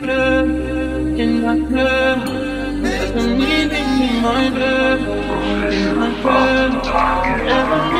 in my bed. There's a meaning in my bed, in my bed.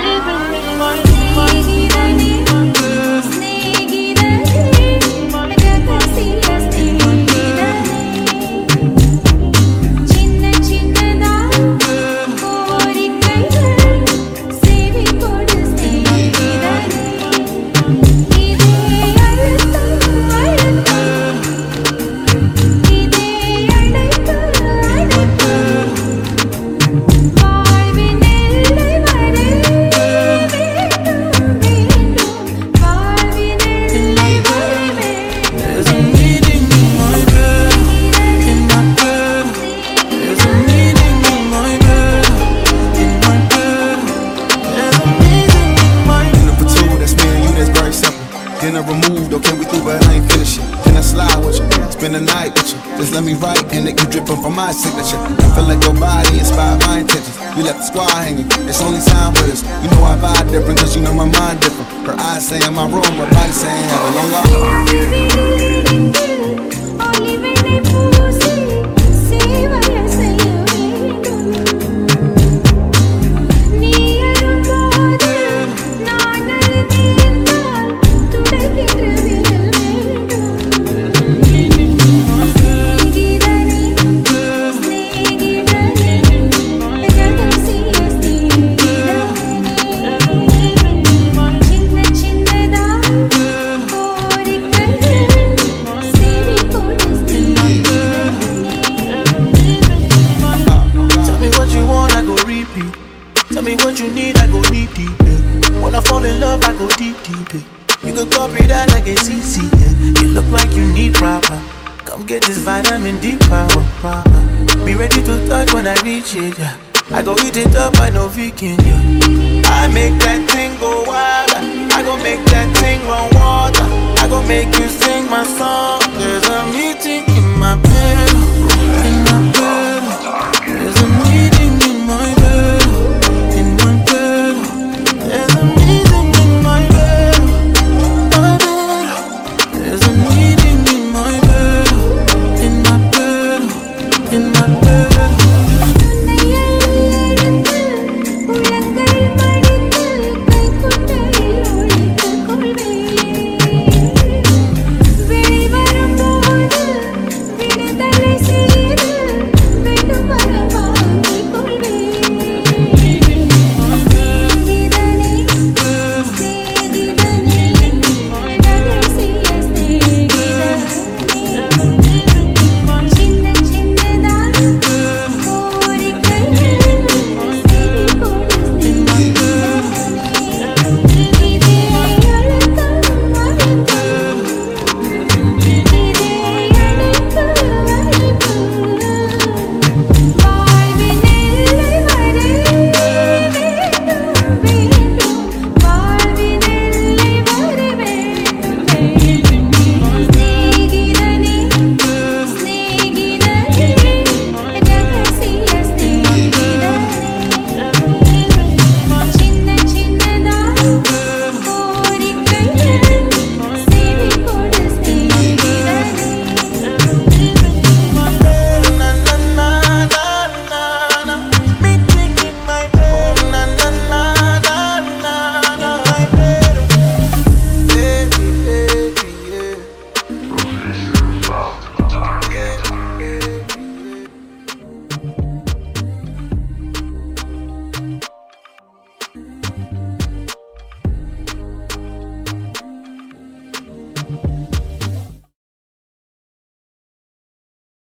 Dinner removed, okay, we through, but I ain't finished. Can I slide with you? Spend the night with you. Just let me write, and it you dripping from my signature. I feel like your body inspired my intentions. You left the squad hanging, it's only time for this. You know I vibe different, cause you know my mind different. Her eyes say in my room, her body saying have a long life. Need, I go deep deep. Yeah. When I fall in love, I go deep deep. Yeah. You could copy that like a CC. Yeah. You look like you need proper. Come get this vitamin D power, proper. Be ready to touch when I reach it. Yeah. I go eat it up, I know vegan. Yeah. I make that thing go wild. I go make that thing run water. I go make you sing my song. under